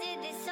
did this